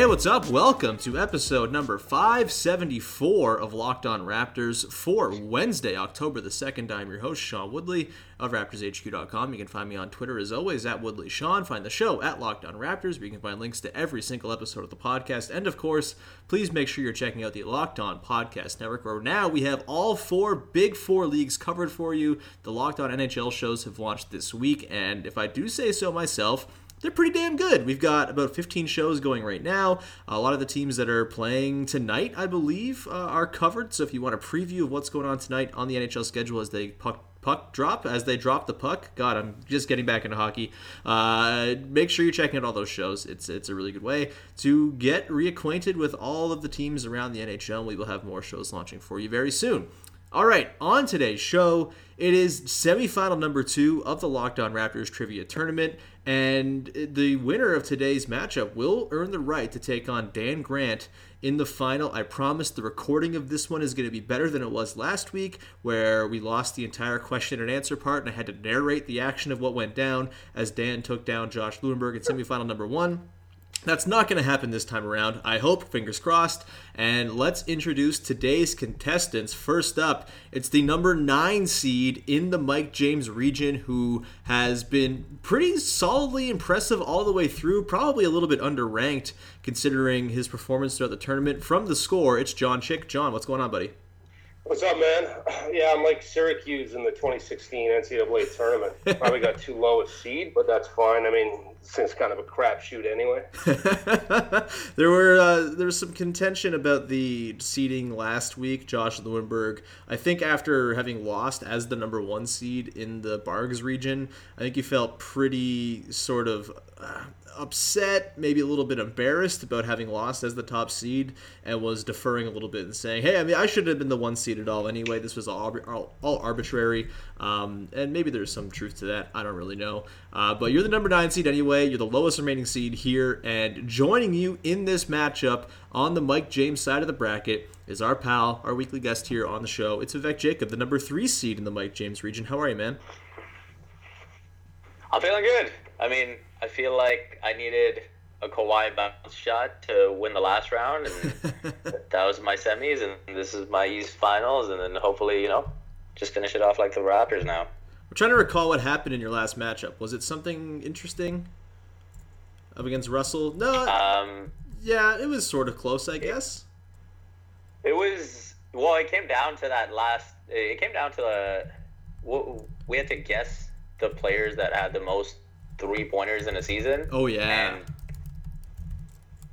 Hey, what's up? Welcome to episode number 574 of Locked On Raptors for Wednesday, October the 2nd. I'm your host, Sean Woodley of RaptorsHQ.com. You can find me on Twitter as always at Woodley Sean. Find the show at Locked On Raptors, where you can find links to every single episode of the podcast. And of course, please make sure you're checking out the Locked On Podcast Network, where now we have all four big four leagues covered for you. The Locked On NHL shows have launched this week, and if I do say so myself, they're pretty damn good. We've got about 15 shows going right now. A lot of the teams that are playing tonight, I believe, uh, are covered. So if you want a preview of what's going on tonight on the NHL schedule as they puck puck drop as they drop the puck. God, I'm just getting back into hockey. Uh, make sure you're checking out all those shows. It's it's a really good way to get reacquainted with all of the teams around the NHL. We will have more shows launching for you very soon. All right, on today's show, it is semifinal number two of the Locked On Raptors Trivia Tournament, and the winner of today's matchup will earn the right to take on Dan Grant in the final. I promise the recording of this one is going to be better than it was last week, where we lost the entire question and answer part, and I had to narrate the action of what went down as Dan took down Josh Lewenberg in semifinal number one. That's not going to happen this time around. I hope, fingers crossed. And let's introduce today's contestants. First up, it's the number nine seed in the Mike James region who has been pretty solidly impressive all the way through, probably a little bit underranked considering his performance throughout the tournament. From the score, it's John Chick. John, what's going on, buddy? What's up, man? Yeah, I'm like Syracuse in the 2016 NCAA tournament. Probably got too low a seed, but that's fine. I mean, it's kind of a crapshoot anyway. there were uh, there was some contention about the seeding last week. Josh Lewenberg, I think, after having lost as the number one seed in the Bargs region, I think he felt pretty sort of. Uh, upset, maybe a little bit embarrassed about having lost as the top seed, and was deferring a little bit and saying, "Hey, I mean, I should have been the one seed at all anyway. This was all, all, all arbitrary." Um, and maybe there's some truth to that. I don't really know. Uh, but you're the number nine seed anyway. You're the lowest remaining seed here, and joining you in this matchup on the Mike James side of the bracket is our pal, our weekly guest here on the show. It's Vivek Jacob, the number three seed in the Mike James region. How are you, man? I'm feeling good. I mean, I feel like I needed a Kawhi bounce shot to win the last round, and that was my semis, and this is my East Finals, and then hopefully, you know, just finish it off like the Raptors now. I'm trying to recall what happened in your last matchup. Was it something interesting up against Russell? No. Um, yeah, it was sort of close, I guess. It was well. It came down to that last. It came down to the. We had to guess the players that had the most three pointers in a season. Oh yeah. And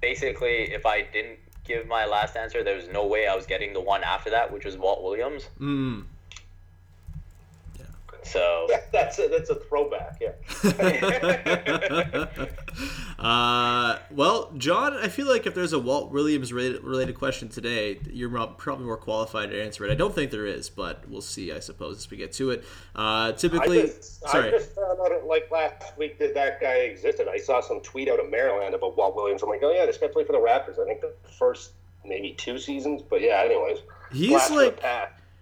basically, if I didn't give my last answer, there was no way I was getting the one after that, which was Walt Williams. Mm. So that's a, that's a throwback. Yeah. uh, well, John, I feel like if there's a Walt Williams related, related question today, you're probably more qualified to answer it. I don't think there is, but we'll see, I suppose, as we get to it. Uh, typically, I just, sorry. I just found out like last week that that guy existed. I saw some tweet out of Maryland about Walt Williams. I'm like, oh yeah, this guy played for the Raptors. I think the first maybe two seasons, but yeah. Anyways, He's like-.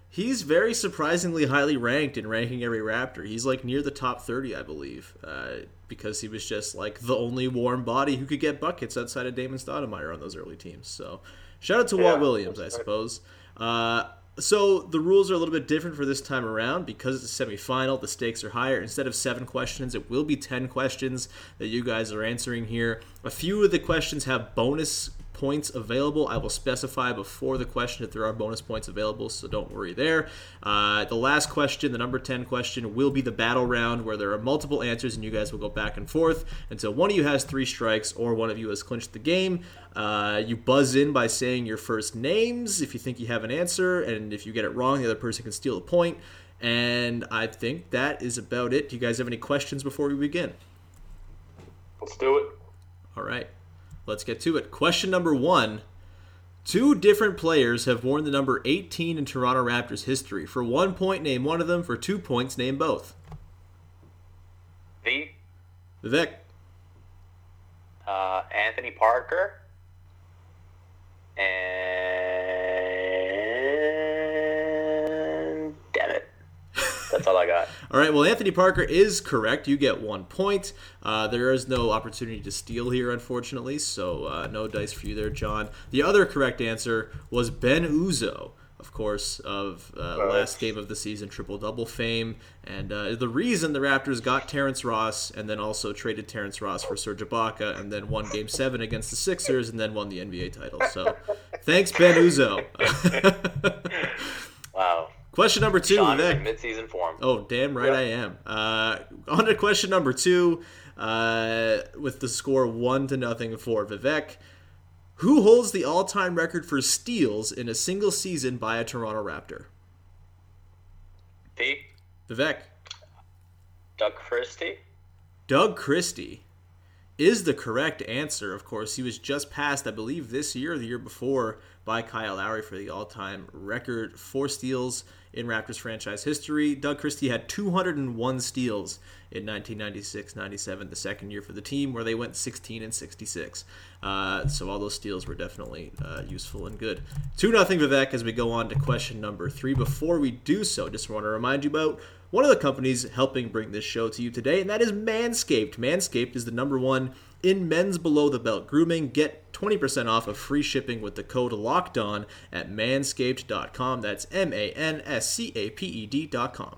He's very surprisingly highly ranked in ranking every Raptor. He's like near the top 30, I believe, uh, because he was just like the only warm body who could get buckets outside of Damon Stoudemire on those early teams. So shout out to Walt Williams, I suppose. Uh, so the rules are a little bit different for this time around because it's a semifinal. The stakes are higher. Instead of seven questions, it will be ten questions that you guys are answering here. A few of the questions have bonus points available. I will specify before the question if there are bonus points available, so don't worry there. Uh, the last question, the number 10 question, will be the battle round where there are multiple answers and you guys will go back and forth until one of you has three strikes or one of you has clinched the game. Uh, you buzz in by saying your first names if you think you have an answer, and if you get it wrong, the other person can steal a point. And I think that is about it. Do you guys have any questions before we begin? Let's do it. All right, let's get to it. Question number one. Two different players have worn the number 18 in Toronto Raptors history. For one point, name one of them. For two points, name both. the Vivek, uh, Anthony Parker and damn it, that's all I got. All right, well, Anthony Parker is correct. You get one point. Uh, there is no opportunity to steal here, unfortunately, so uh, no dice for you there, John. The other correct answer was Ben Uzoh, of course, of uh, last game of the season triple double fame. And uh, the reason the Raptors got Terrence Ross and then also traded Terrence Ross for Serge Ibaka and then won game seven against the Sixers and then won the NBA title. So thanks, Ben Uzoh. Wow. Question number two, Sean Vivek. in mid-season form. Oh, damn right I am. Uh, on to question number two, uh, with the score one to nothing for Vivek. Who holds the all-time record for steals in a single season by a Toronto Raptor? The Vivek. Doug Christie. Doug Christie is the correct answer. Of course, he was just passed, I believe, this year or the year before by Kyle Lowry for the all-time record four steals in Raptors franchise history. Doug Christie had 201 steals in 1996-97, the second year for the team, where they went 16 and 66. Uh, so all those steals were definitely uh, useful and good. Two nothing Vivek as we go on to question number three. Before we do so, just want to remind you about one of the companies helping bring this show to you today, and that is Manscaped. Manscaped is the number one in men's below the belt grooming. Get 20% off of free shipping with the code locked on at manscaped.com. That's M A N S C A P E D.com.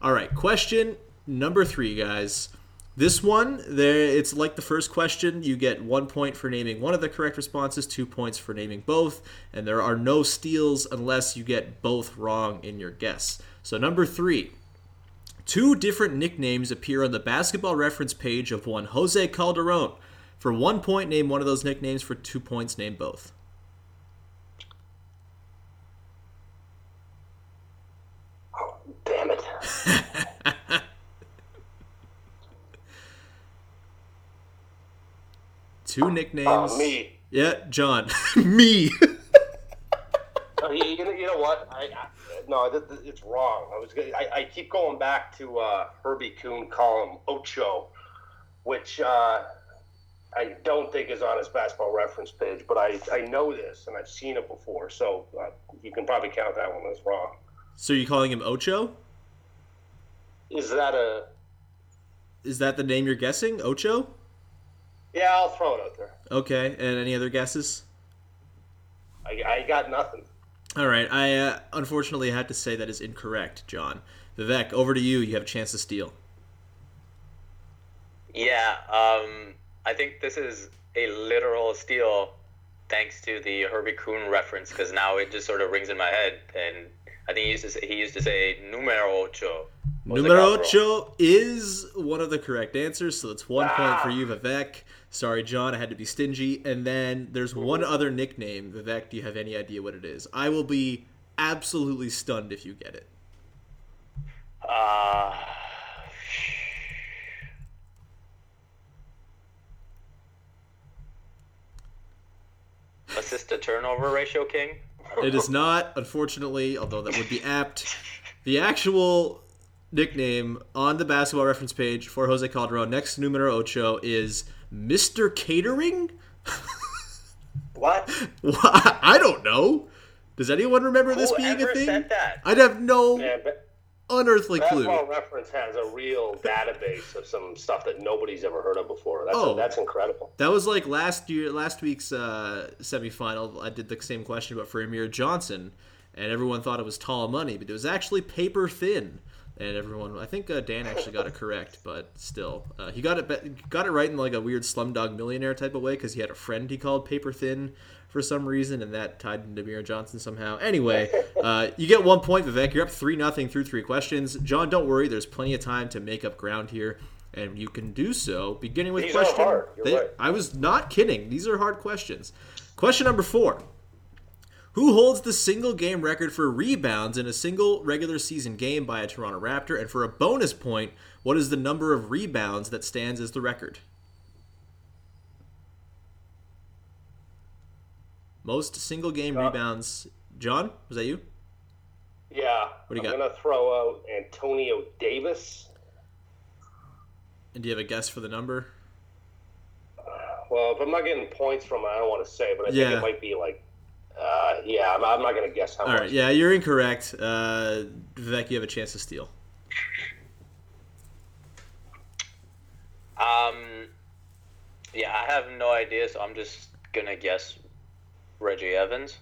All right, question number three, guys. This one, there, it's like the first question. You get one point for naming one of the correct responses, two points for naming both, and there are no steals unless you get both wrong in your guess. So, number three. Two different nicknames appear on the basketball reference page of one Jose Calderon. For one point, name one of those nicknames. For two points, name both. Damn it. Two nicknames. Uh, me. Yeah, John. me. Uh, you, you know, you know what? I, I no, th- th- it's wrong. I was gonna- I, I keep going back to uh, Herbie Kuhn column Ocho, which uh, I don't think is on his basketball reference page, but I, I know this and I've seen it before, so uh, you can probably count that one as wrong. so you're calling him Ocho? Is that a? Is that the name you're guessing? Ocho? Yeah, I'll throw it out there. Okay, and any other guesses? I, I got nothing. All right, I uh, unfortunately had to say that is incorrect, John. Vivek, over to you. You have a chance to steal. Yeah, um, I think this is a literal steal thanks to the Herbie Kuhn reference because now it just sort of rings in my head. And I think he used to say, he used to say numero ocho. Numero ocho is one of the correct answers, so that's one point for you, Vivek. Sorry, John, I had to be stingy. And then there's one other nickname. Vivek, do you have any idea what it is? I will be absolutely stunned if you get it. Uh, assist to turnover ratio king. It is not, unfortunately, although that would be apt. The actual nickname on the basketball reference page for Jose Calderon next to numero ocho is Mr. Catering? What? Wha- I don't know. Does anyone remember this being a thing? I'd have no Yeah, but unearthly clue. Basketball Reference has a real database of some stuff that nobody's ever heard of before. That's Oh. that's incredible. That was like last year, last week's uh, semifinal. I did the same question about for Amir Johnson, and everyone thought it was tall money, but it was actually paper thin. And everyone, I think uh, Dan actually got it correct, but still, uh, he got it be- got it right in like a weird Slumdog Millionaire type of way because he had a friend he called paper thin for some reason, and that tied into Amir Johnson somehow. Anyway, uh, you get one point, Vivek. You're up three nothing through three questions. John, don't worry. There's plenty of time to make up ground here, and you can do so beginning with These are question. they- right. I was not kidding. These are hard questions. Question number four. Who holds the single game record for rebounds in a single regular season game by a Toronto Raptor? And for a bonus point, what is the number of rebounds that stands as the record? Most single game rebounds. John, was that you? Yeah. What do you I'm got? gonna throw out Antonio Davis. And do you have a guess for the number? Well, if I'm not getting points from it, I don't want to say, but I Yeah. think it might be like, uh, yeah, I'm, I'm not gonna guess how All much. right, yeah, you're incorrect. Uh, Vivek, you have a chance to steal. Um, yeah, I have no idea, so I'm just gonna guess Reggie Evans.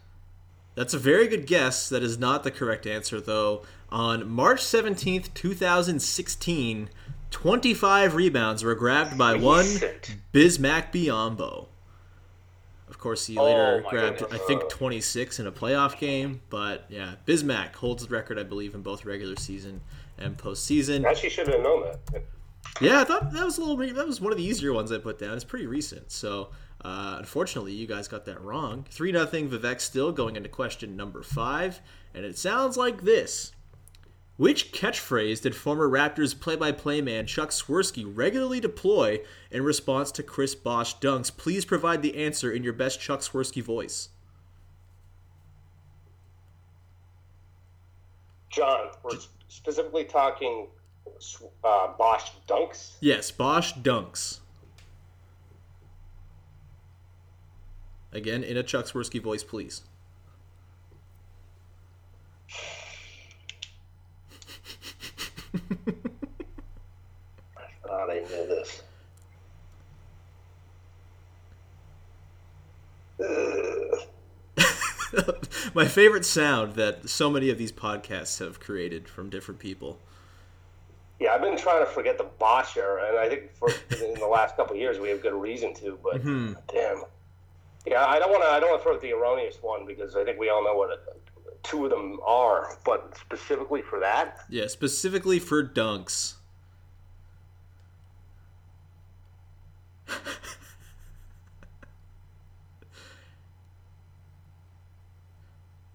That's a very good guess. That is not the correct answer, though. On March 17th, 2016, 25 rebounds were grabbed by one Bismack Biyombo. Of course, he Oh, later my grabbed, goodness. I think, 26 in a playoff game. But yeah, Bismack holds the record, I believe, in both regular season and postseason. Actually, should have known that. Yeah, I thought that was a little. That was one of the easier ones I put down. It's pretty recent, so uh, unfortunately, you guys got that wrong. Three nothing. Vivek still going into question number five, and it sounds like this. Which catchphrase did former Raptors play-by-play man Chuck Swirsky regularly deploy in response to Chris Bosh dunks? Please provide the answer in your best Chuck Swirsky voice. John, we're specifically talking uh, Bosh dunks. Yes, Bosh dunks. Again, in a Chuck Swirsky voice, please. I thought I knew this. My favorite sound that so many of these podcasts have created from different people. Yeah, I've been trying to forget the Bosh era, and I think for in the last couple of years we have good reason to. But Mm-hmm. damn, yeah, I don't want to. I don't want to throw out the erroneous one because I think we all know what it, two of them are. But specifically for that, Yeah, specifically for dunks.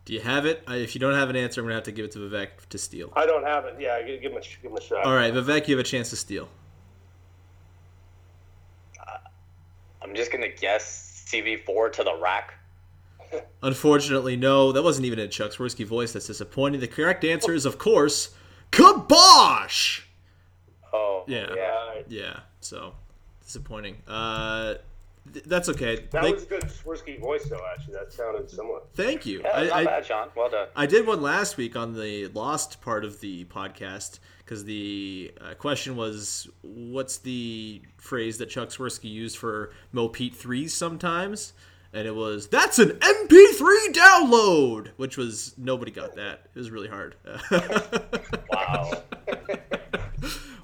Do you have it? If you don't have an answer, I'm gonna have to give it to Vivek to steal. I don't have it. Yeah, give give him a, give him a shot. All right, Vivek, you have a chance to steal. Uh, I'm just gonna guess CB4 to the rack. Unfortunately, no, that wasn't even in Chuck Swirsky voice. That's disappointing. The correct answer is, of course, Kabosh. Oh, Yeah. Yeah, Yeah, so disappointing. Uh, th- that's okay. that Like, was good Swirsky voice though. Actually, that sounded similar. thank you. Yeah, I, I, bad, Sean. Well done. I did one last week on the lost part of the podcast because the uh, question was, "What's the phrase that Chuck Swirsky used for Mo Pete threes sometimes?" And it was that's an MP3 download, which was nobody got that. It was really hard. Wow.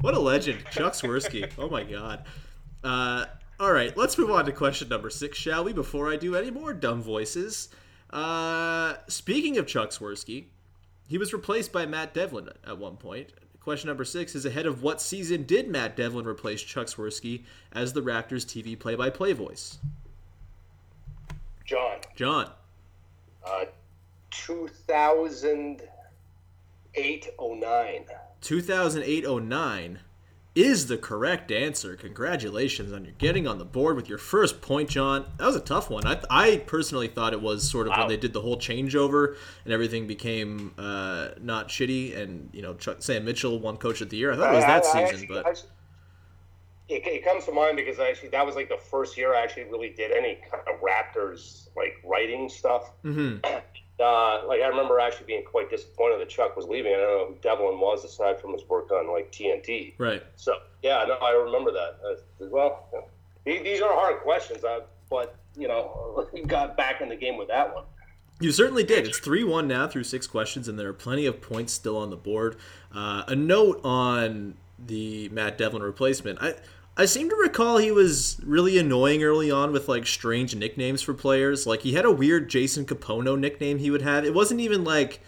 what a legend, Chuck Swirsky. Oh my god. Uh, all right, let's move on to question number six, shall we? Before I do any more dumb voices. Uh, speaking of Chuck Swirsky, he was replaced by Matt Devlin at one point. Question number six is ahead of what season did Matt Devlin replace Chuck Swirsky as the Raptors TV play-by-play voice? John, John. uh, 2008 09. 2008-09 is the correct answer. Congratulations on your getting on the board with your first point, John. That was a tough one. I, I personally thought it was sort of when they did the whole changeover and everything became uh, not shitty, and you know Chuck, Sam Mitchell won Coach of the Year. I thought it was that I- I season, but I actually- it, it comes to mind because I actually that was like the first year I actually really did any kind of Raptors like writing stuff. Mhm. Uh, like I remember actually being quite disappointed that Chuck was leaving. I don't know who Devlin was aside from his work on like TNT. right. So yeah, no, I remember that. Uh, well, these these are hard questions, uh, but you know, you got back in the game with that one. You certainly did. It's 3 1 now through six questions, and there are plenty of points still on the board. Uh, a note on the Matt Devlin replacement. I, I seem to recall he was really annoying early on with like strange nicknames for players. Like he had a weird Jason Kapono nickname he would have. It wasn't even like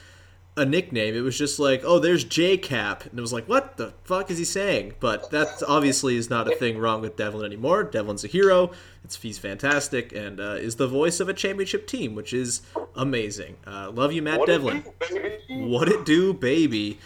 a nickname. It was just like, oh, there's J Cap, and it was like, what the fuck is he saying? But that obviously is not a thing wrong with Devlin anymore. Devlin's a hero. It's he's fantastic and uh, is the voice of a championship team, which is amazing. Uh, love you, Matt What it Devlin. do, baby? What it do, baby?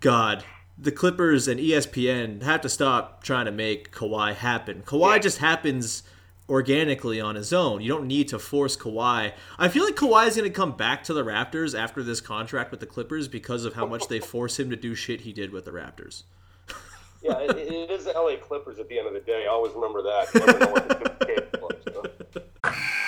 God, the Clippers and ESPN have to stop trying to make Kawhi happen. Kawhi Yeah. just happens organically on his own. You don't need to force Kawhi. I feel like Kawhi is going to come back to the Raptors after this contract with the Clippers because of how much they force him to do shit he did with the Raptors. Yeah, it, it is the LA Clippers at the end of the day. I always remember that.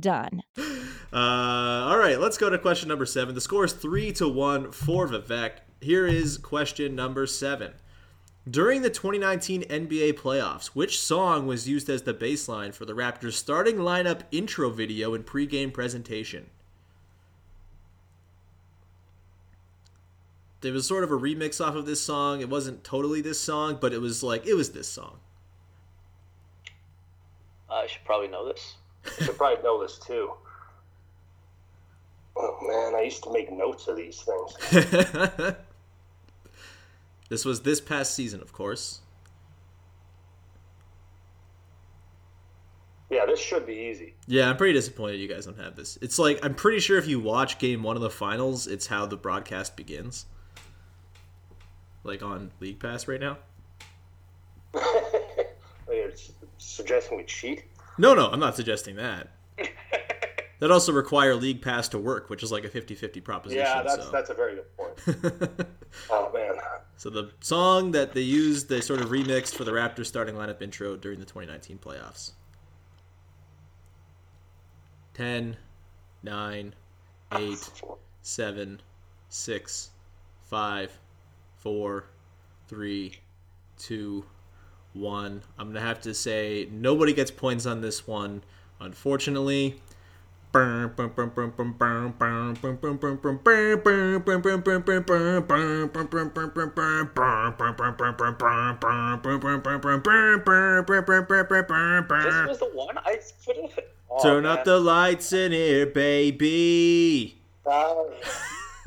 done. Uh, all right, let's go to question number seven. The score is three to one for Vivek. Here is question number seven. During the 2019 NBA playoffs, which song was used as the baseline for the Raptors' starting lineup intro video and pregame presentation? There was sort of a remix off of this song. It wasn't totally this song, but it was like it was this song. I should probably know this. You should probably know this too. Oh man, I used to make notes of these things. this was this past season, of course. Yeah, this should be easy. Yeah, I'm pretty disappointed you guys don't have this. It's like I'm pretty sure if you watch game one of the finals, it's how the broadcast begins. Like on League Pass right now. You're s- suggesting we cheat? No, no, I'm not suggesting that. that also require League Pass to work, which is like a 50-50 proposition. Yeah, that's so. that's a very good point. oh man, so the song that they used, they sort of remixed for the Raptors starting lineup intro during the 2019 playoffs. 10, 9, 8, 7, 6, 5, 4, 3, 2, 1. I'm going to have to say nobody gets points on this one, unfortunately. This was the one I could have. Oh, Turn man. up the lights in here, baby. Uh,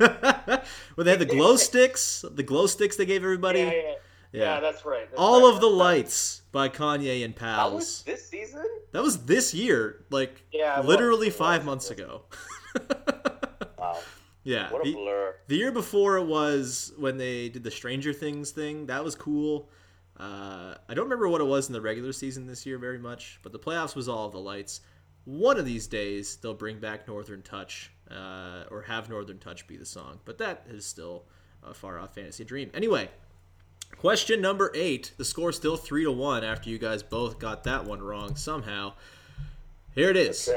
well, they had the glow sticks, the glow sticks they gave everybody. yeah, yeah, yeah, that's right. That's All right. of the lights by Kanye and That was Pals. this season. That was this year, like Yeah, it was. literally It was. five months ago. Wow, yeah, what a the, blur. the year before it was when they did the Stranger Things thing. That was cool. Uh, I don't remember what it was in the regular season this year very much, but the playoffs was all of the lights. one of these days they'll bring back Northern Touch uh, or have Northern Touch be the song. But that is still a far off fantasy dream. Anyway, question number eight. The score still three to one after you guys both got that one wrong somehow. Here it is.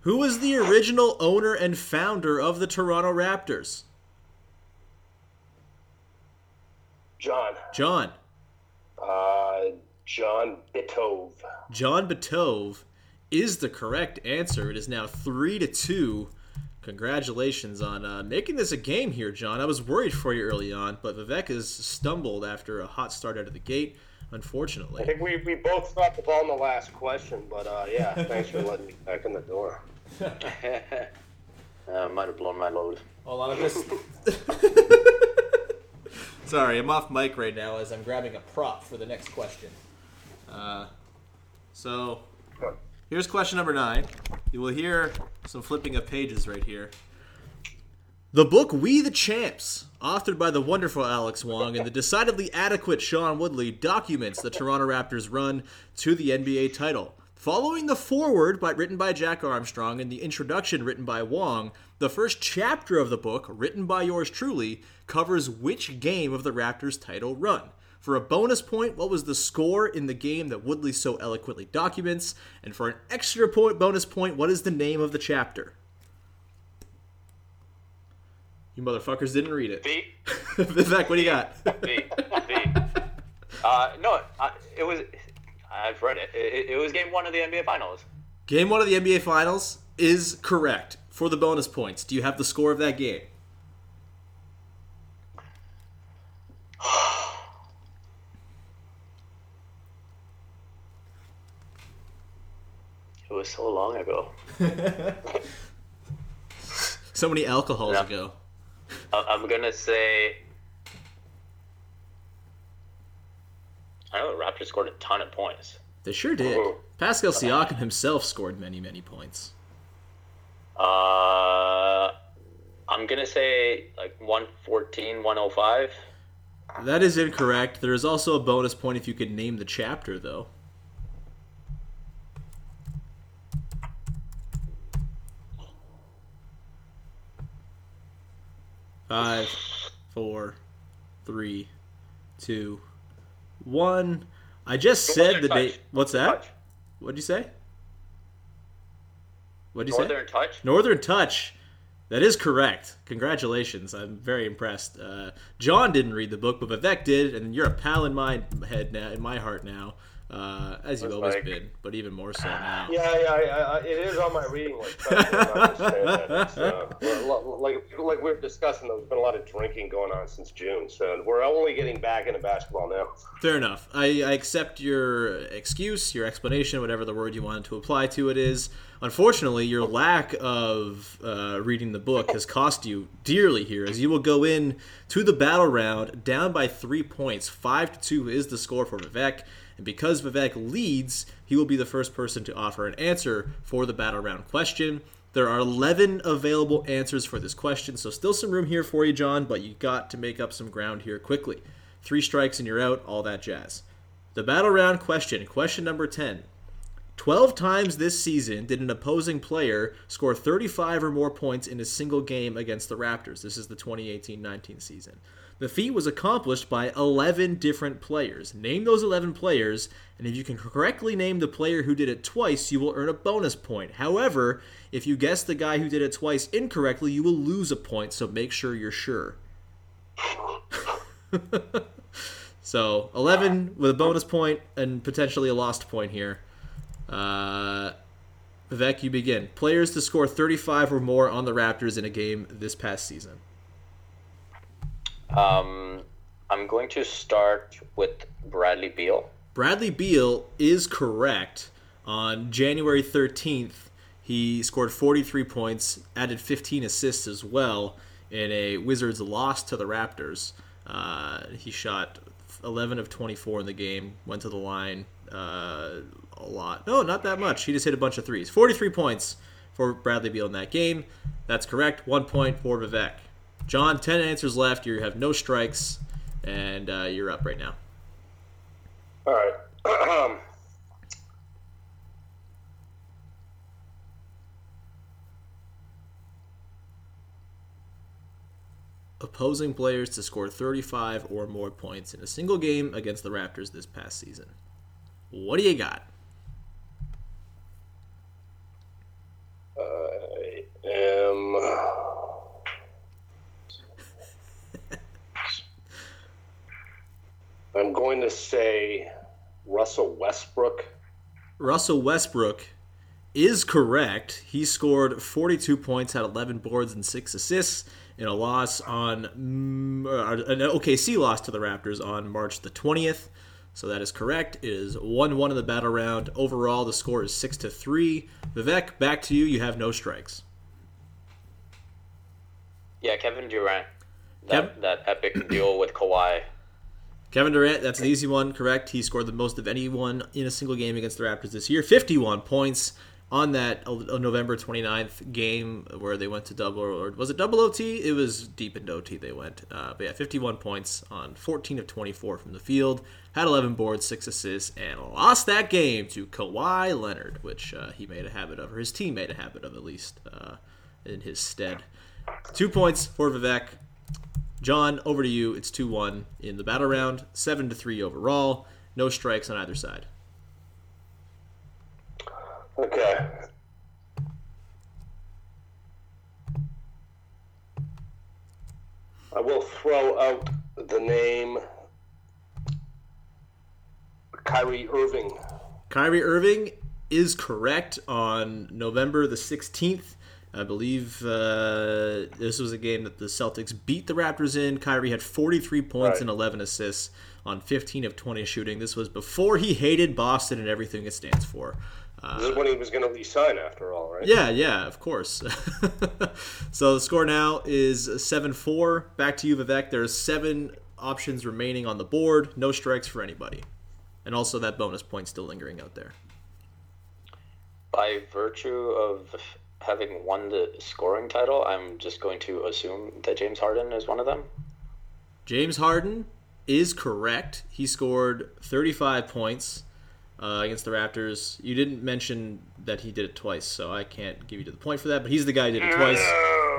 Who was the original owner and founder of the Toronto Raptors? John. John. Uh, John Bitove. John Bitove is the correct answer. It is now three to two. Congratulations on uh, making this a game here, John. I was worried for you early on, but Vivek has stumbled after a hot start out of the gate, unfortunately. I think we, we both stopped the ball in the last question, but uh, yeah, thanks for letting me back in the door. uh, might have blown my load. A lot of this. Sorry, I'm off mic right now as I'm grabbing a prop for the next question. Uh, so, here's question number nine. You will hear some flipping of pages right here. The book We the Champs, authored by the wonderful Alex Wong and the decidedly adequate Sean Woodley, documents the Toronto Raptors' run to the NBA title. Following the foreword by, written by Jack Armstrong and the introduction written by Wong, the first chapter of the book, written by yours truly, covers which game of the Raptors' title run. For a bonus point, what was the score in the game that Woodley so eloquently documents? And for an extra point bonus point, what is the name of the chapter? You motherfuckers didn't read it. B. Vivek, what do you got? B. B. Uh, no, it was. I've read it. it. It was game one of the NBA Finals. Game one of the NBA Finals is correct for the bonus points. Do you have the score of that game? was so long ago. So many alcohols Yeah. ago. I'm gonna say. I know the Raptors scored a ton of points. They sure did. Oh. Pascal Siakam himself scored many, many points. Uh, I'm gonna say like 114, 105. That is incorrect. There is also a bonus point if you could name the chapter, though. Five, four, three, two, one. I just said the date. What's that? Touch. What'd you say? What'd you say? Northern Touch. Northern Touch. That is correct. Congratulations. I'm very impressed. Uh, John didn't read the book, but Vivek did, and you're a pal in my head now, in my heart now, uh, as you've always like- been, but even more so now. Yeah, yeah, I, I, it is on my reading list. I don't understand that. It's, uh, like like we are discussing, there's been a lot of drinking going on since June, so we're only getting back into basketball now. Fair enough. I, I accept your excuse, your explanation, whatever the word you wanted to apply to it is. Unfortunately, your lack of uh, reading the book has cost you dearly here, as you will go in to the battle round down by three points. Five to two is the score for Vivek, and because Vivek leads, he will be the first person to offer an answer for the battle round question. There are 11 available answers for this question, so still some room here for you, John, but you got to make up some ground here quickly. Three strikes and you're out, all that jazz. The battle round question, question number 10. 12 times this season did an opposing player score 35 or more points in a single game against the Raptors. This is the 2018 19 season. The feat was accomplished by 11 different players. Name those 11 players, and if you can correctly name the player who did it twice, you will earn a bonus point. However, if you guess the guy who did it twice incorrectly, you will lose a point, so make sure you're sure. so, 11 with a bonus point and potentially a lost point here. Uh, Vivek, you begin. Players to score 35 or more on the Raptors in a game this past season. Um, I'm going to start with Bradley Beal. Bradley Beal is correct. On January 13th, he scored 43 points, added 15 assists as well in a Wizards loss to the Raptors. Uh, he shot 11 of 24 in the game, went to the line uh, a lot. No, not that much. He just hit a bunch of threes. 43 points for Bradley Beal in that game. That's correct. One point for Vivek. John, 10 answers left. You have no strikes, and uh, you're up right now. All right. opposing players to score 35 or more points in a single game against the Raptors this past season. What do you got? I am. I'm going to say Russell Westbrook. Russell Westbrook is correct. He scored 42 points, had 11 boards, and 6 assists in a loss on mm, uh, an OKC loss to the Raptors on March the 20th. So that is correct. It is 1-1 in the battle round. Overall, the score is 6 to 3. Vivek, back to you. You have no strikes. Yeah, Kevin Durant. That, Kev- that epic duel with Kawhi. Kevin Durant, that's an easy one, correct. He scored the most of anyone in a single game against the Raptors this year 51 points on that uh, November 29th game where they went to double, or was it double OT? It was deep into OT they went. Uh, but yeah, 51 points on 14 of 24 from the field, had 11 boards, 6 assists, and lost that game to Kawhi Leonard, which uh, he made a habit of, or his team made a habit of at least uh, in his stead. Two points for Vivek. John, over to you. It's 2 1 in the battle round, 7 to 3 overall. No strikes on either side. Okay. I will throw out the name Kyrie Irving. Kyrie Irving is correct on November the 16th. I believe uh, this was a game that the Celtics beat the Raptors in. Kyrie had 43 points Right. and 11 assists on 15 of 20 shooting. This was before he hated Boston and everything it stands for. Uh, This is when he was going to resign after all, right? Yeah, yeah, of course. so the score now is 7 4. Back to you, Vivek. There's seven options remaining on the board. No strikes for anybody. And also that bonus point still lingering out there. By virtue of having won the scoring title, I'm just going to assume that James Harden is one of them. James Harden is correct. He scored 35 points uh, against the Raptors. You didn't mention that he did it twice, so I can't give you the point for that. But he's the guy who did it twice.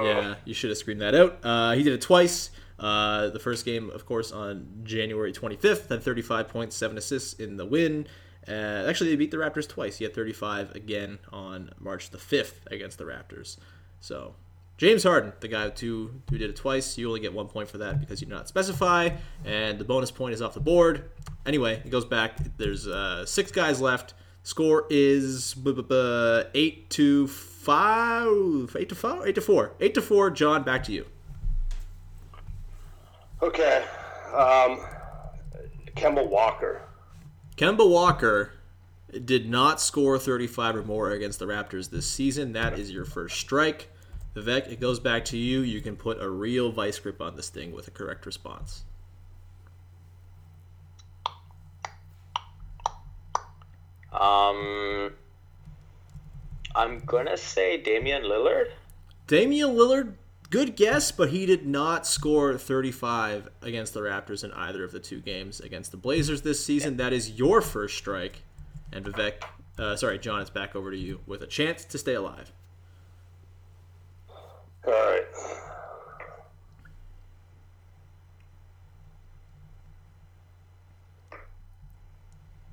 Yeah, you should have screamed that out. Uh, he did it twice. Uh, the first game, of course, on January 25th, had 35 points, seven assists in the win. Uh, actually, they beat the Raptors twice. He had 35 again on March the 5th against the Raptors. So James Harden, the guy who, who did it twice, you only get one point for that because you did not specify, and the bonus point is off the board. Anyway, it goes back. There's uh, six guys left. Score is eight to five, eight to five, eight to four, eight to four. John, back to you. Okay. Um, Kemba Walker. Kemba Walker did not score 35 or more against the Raptors this season. That is your first strike. Vivek, it goes back to you. You can put a real vice grip on this thing with a correct response. Um, I'm gonna say Damian Lillard. Damian Lillard, good guess, but he did not score 35 against the Raptors in either of the two games against the Blazers this season. That is your first strike. And Vivek, uh, sorry, John, it's back over to you with a chance to stay alive. All right.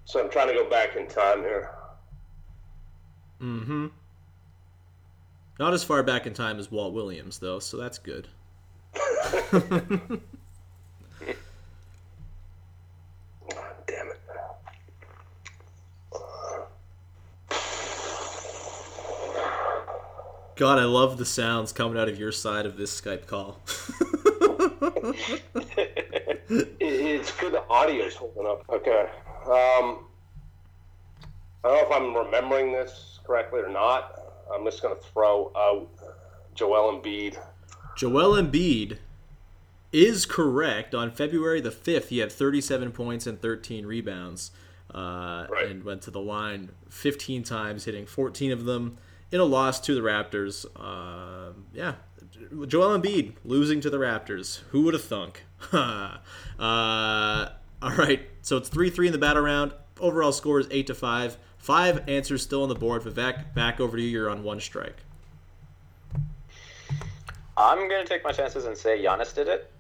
So I'm trying to go back in time here. Mm-hmm. Not as far back in time as Walt Williams, though, so that's good. God, I love the sounds coming out of your side of this Skype call. It's good the audio's holding up. Okay. Um, I don't know if I'm remembering this correctly or not. I'm just going to throw out Joel Embiid. Joel Embiid is correct. On February the 5th, he had 37 points and 13 rebounds uh, Right. and went to the line 15 times, hitting 14 of them in a loss to the Raptors. Um yeah, Joel Embiid losing to the Raptors. Who would have thunk? uh, all right, so it's 3 3 in the battle round. Overall score is 8 to 5. Five answers still on the board. Vivek, back over to you. You're on one strike. I'm gonna take my chances and say Giannis did it.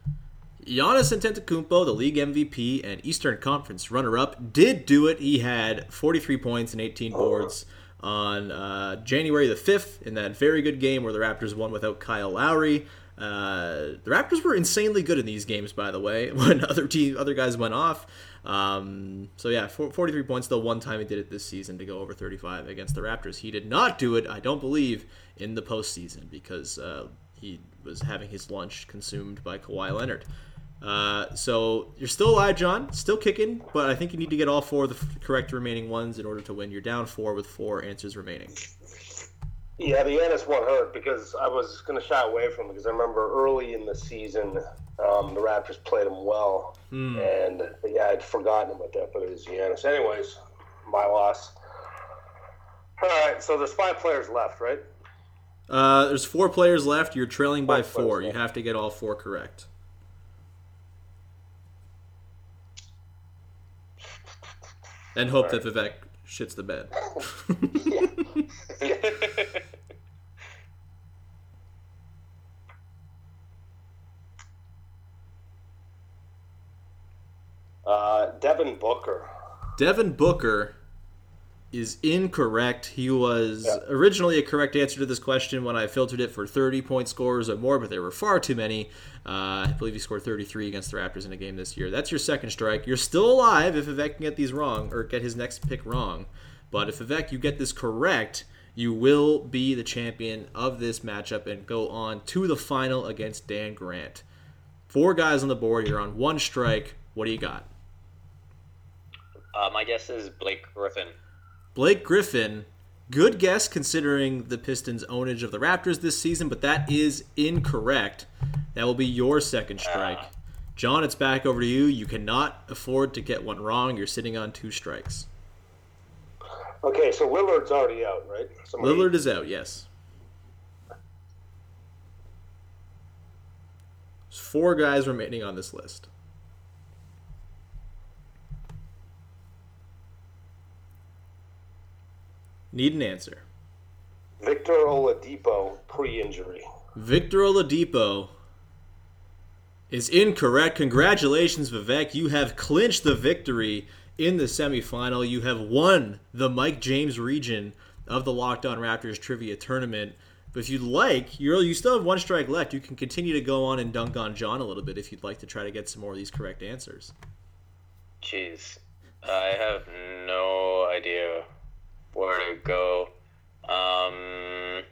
Giannis Antetokounmpo, the league MVP and Eastern Conference runner-up, did do it. He had 43 points and 18 boards on uh, January the 5th in that very good game where the Raptors won without Kyle Lowry. Uh, the Raptors were insanely good in these games, by the way, when other team, other guys went off. Um, so yeah, 43 points. The one time he did it this season to go over 35 against the Raptors. He did not do it, I don't believe, in the postseason because uh, he was having his lunch consumed by Kawhi Leonard. Uh, so you're still alive, John. Still kicking, but I think you need to get all four of the f- correct remaining ones in order to win. You're down four with four answers remaining. Yeah, the Giannis one hurt because I was going to shy away from it because I remember early in the season um, the Raptors played him well, and yeah, I'd forgotten about that, but it was Giannis. Anyways, my loss. All right, so there's five players left, right? Uh, there's four players left. You're trailing by Five four. You left. have to get all four correct. And hope that Vivek shits the bed. Uh, Devin Booker. Devin Booker is incorrect. He was Yeah. originally a correct answer to this question when I filtered it for 30 point scores or more, but there were far too many. Uh, I believe he scored 33 against the Raptors in a game this year. That's your second strike. You're still alive if Vivek can get these wrong or get his next pick wrong. But if Vivek, you get this correct, you will be the champion of this matchup and go on to the final against Dan Grant. Four guys on the board. You're on one strike. What do you got? Uh, my guess is Blake Griffin. Blake Griffin, good guess considering the Pistons' ownage of the Raptors this season, but that is incorrect. That will be your second strike. John, it's back over to you. You cannot afford to get one wrong. You're sitting on two strikes. Okay, so Lillard's already out, right? Somebody- Lillard is out, yes. There's four guys remaining on this list. Need an answer. Victor Oladipo pre-injury. Victor Oladipo is incorrect. Congratulations, Vivek. You have clinched the victory in the semifinal. You have won the Mike James region of the Locked On Raptors trivia tournament. But if you'd like, you're, you still have one strike left. You can continue to go on and dunk on John a little bit if you'd like to try to get some more of these correct answers. Jeez, I have no idea where to go. Um,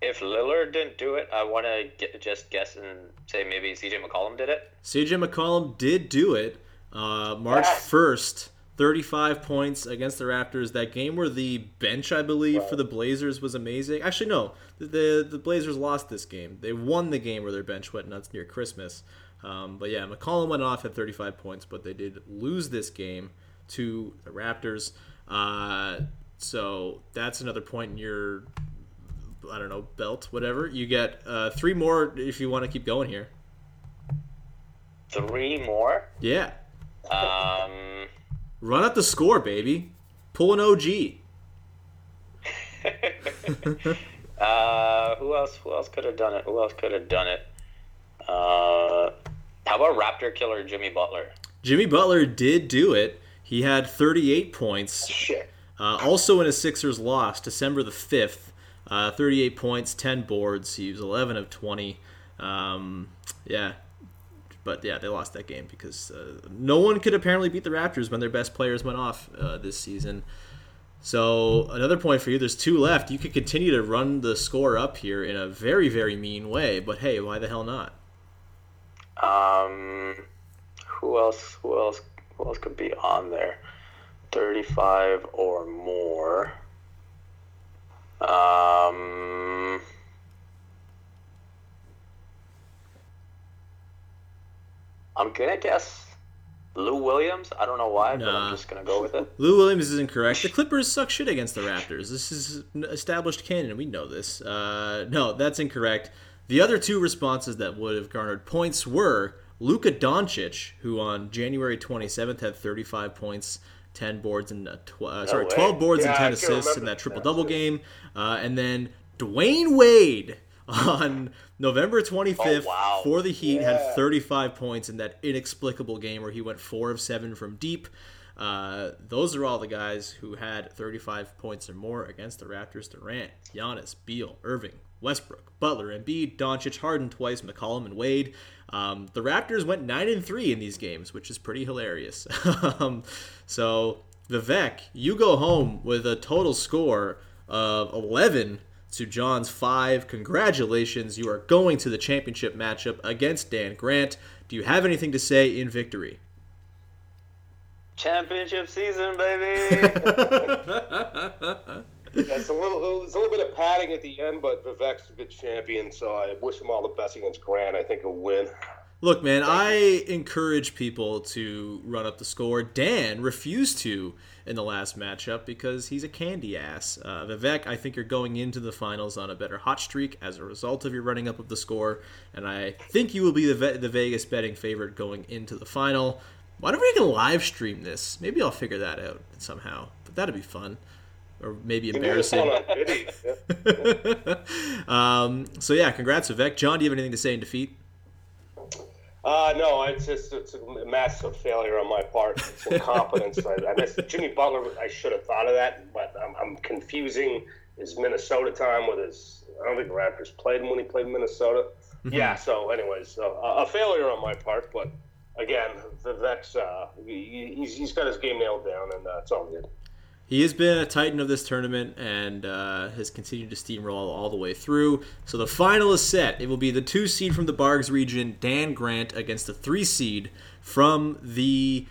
if Lillard didn't do it, I want to just guess and say maybe CJ McCollum did it. CJ McCollum did do it uh, March 1st. 35 points against the Raptors. That game where the bench, I believe, for the Blazers was amazing. Actually, no. The, the, the Blazers lost this game. They won the game where their bench went nuts near Christmas. Um, but yeah, McCollum went off at 35 points, but they did lose this game to the Raptors. Uh, so that's another point in your, I don't know, belt, whatever. You get uh, three more if you want to keep going here. Three more. Yeah. Um, Run up the score, baby. Pull an OG. uh, who else? Who else could have done it? Who else could have done it? Uh, how about Raptor killer Jimmy Butler? Jimmy Butler did do it. He had 38 points. Shit. Uh, also in a Sixers loss, December the 5th. Uh, 38 points, 10 boards. He was 11 of 20. Um, yeah. But yeah, they lost that game because uh, no one could apparently beat the Raptors when their best players went off uh, this season. So another point for you. There's two left. You could continue to run the score up here in a very, very mean way. But hey, why the hell not? Um, who else? Who else? Else could be on there? Thirty-five or more. Um, I'm gonna guess Lou Williams. I don't know why, but Nah. I'm just gonna go with it. Lou Williams is incorrect. The Clippers suck shit against the Raptors. This is established canon. We know this. Uh, no, that's incorrect. The other two responses that would have garnered points were Luka Doncic, who on January 27th had 35 points, 10 boards, and uh, tw- uh, sorry, way. 12 boards and 10 assists in that triple double game. Uh, and then Dwyane Wade on November 25th Oh, wow. for the Heat had 35 points in that inexplicable game where he went 4 of 7 from deep. Uh, those are all the guys who had 35 points or more against the Raptors. Durant, Giannis, Beal, Irving, Westbrook, Butler, Embiid, Doncic, Harden twice, McCollum, and Wade. Um, the Raptors went 9 and 3 in these games, which is pretty hilarious. um, so, Vivek, you go home with a total score of 11 to John's 5. Congratulations. You are going to the championship matchup against Dan Grant. Do you have anything to say in victory? Championship season, baby. Yeah, it's a little, it's a little bit of padding at the end, but Vivek's a good champion, so I wish him all the best against Grant. I think he'll win. Look, man, I encourage people to run up the score. Dan refused to in the last matchup because he's a candy ass. Uh, Vivek, I think you're going into the finals on a better hot streak as a result of your running up of the score, and I think you will be the, the Vegas betting favorite going into the final. Why don't we can live stream this? Maybe I'll figure that out somehow, but that'd be fun. Or maybe Give me this embarrassing. one on video. Yeah. um, so yeah, congrats, Vivek. John, do you have anything to say in defeat? Uh, no, it's just it's a massive failure on my part. It's incompetence. I, I missed Jimmy Butler. I should have thought of that, but I'm, I'm confusing his Minnesota time with his. I don't think the Raptors played him when he played in Minnesota. Yeah. So, anyways, so, a, a failure on my part, but again, Vivek's uh, he, he's, he's got his game nailed down, and uh, it's all good. He has been a titan of this tournament and uh, has continued to steamroll all the way through. So the final is set. It will be the two seed from the Bargs region, Dan Grant, against the three seed from the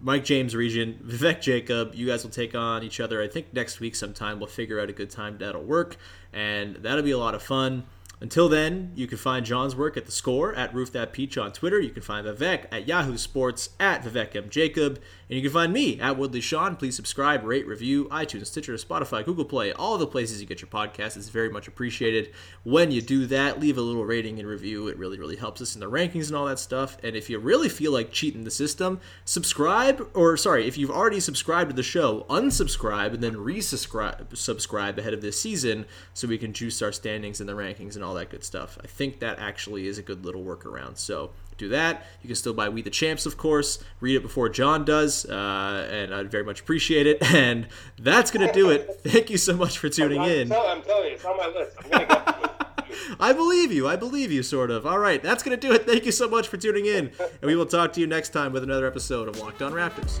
Mike James region, Vivek Jacob. You guys will take on each other. I think next week sometime we'll figure out a good time that'll work, and that'll be a lot of fun. Until then, you can find John's work at The Score, at Roof That Peach on Twitter. You can find Vivek at Yahoo Sports, at Vivek M. Jacob. And you can find me at Woodley Sean. Please subscribe, rate, review, iTunes, Stitcher, Spotify, Google Play, all the places you get your podcast. It's very much appreciated. When you do that, leave a little rating and review. It really, really helps us in the rankings and all that stuff. And if you really feel like cheating the system, subscribe, or sorry, if you've already subscribed to the show, unsubscribe and then resubscribe subscribe ahead of this season so we can juice our standings in the rankings and all that good stuff. I think that actually is a good little workaround. So do that. You can still buy We the Champs, of course. Read it before John does, uh, and I'd very much appreciate it. And that's going to do it. Thank you so much for tuning I'm, in. tell- I'm telling you, it's on my list. I'm gonna get it. I believe you. I believe you, sort of. All right, that's going to do it. Thank you so much for tuning in. And we will talk to you next time with another episode of Locked On Raptors.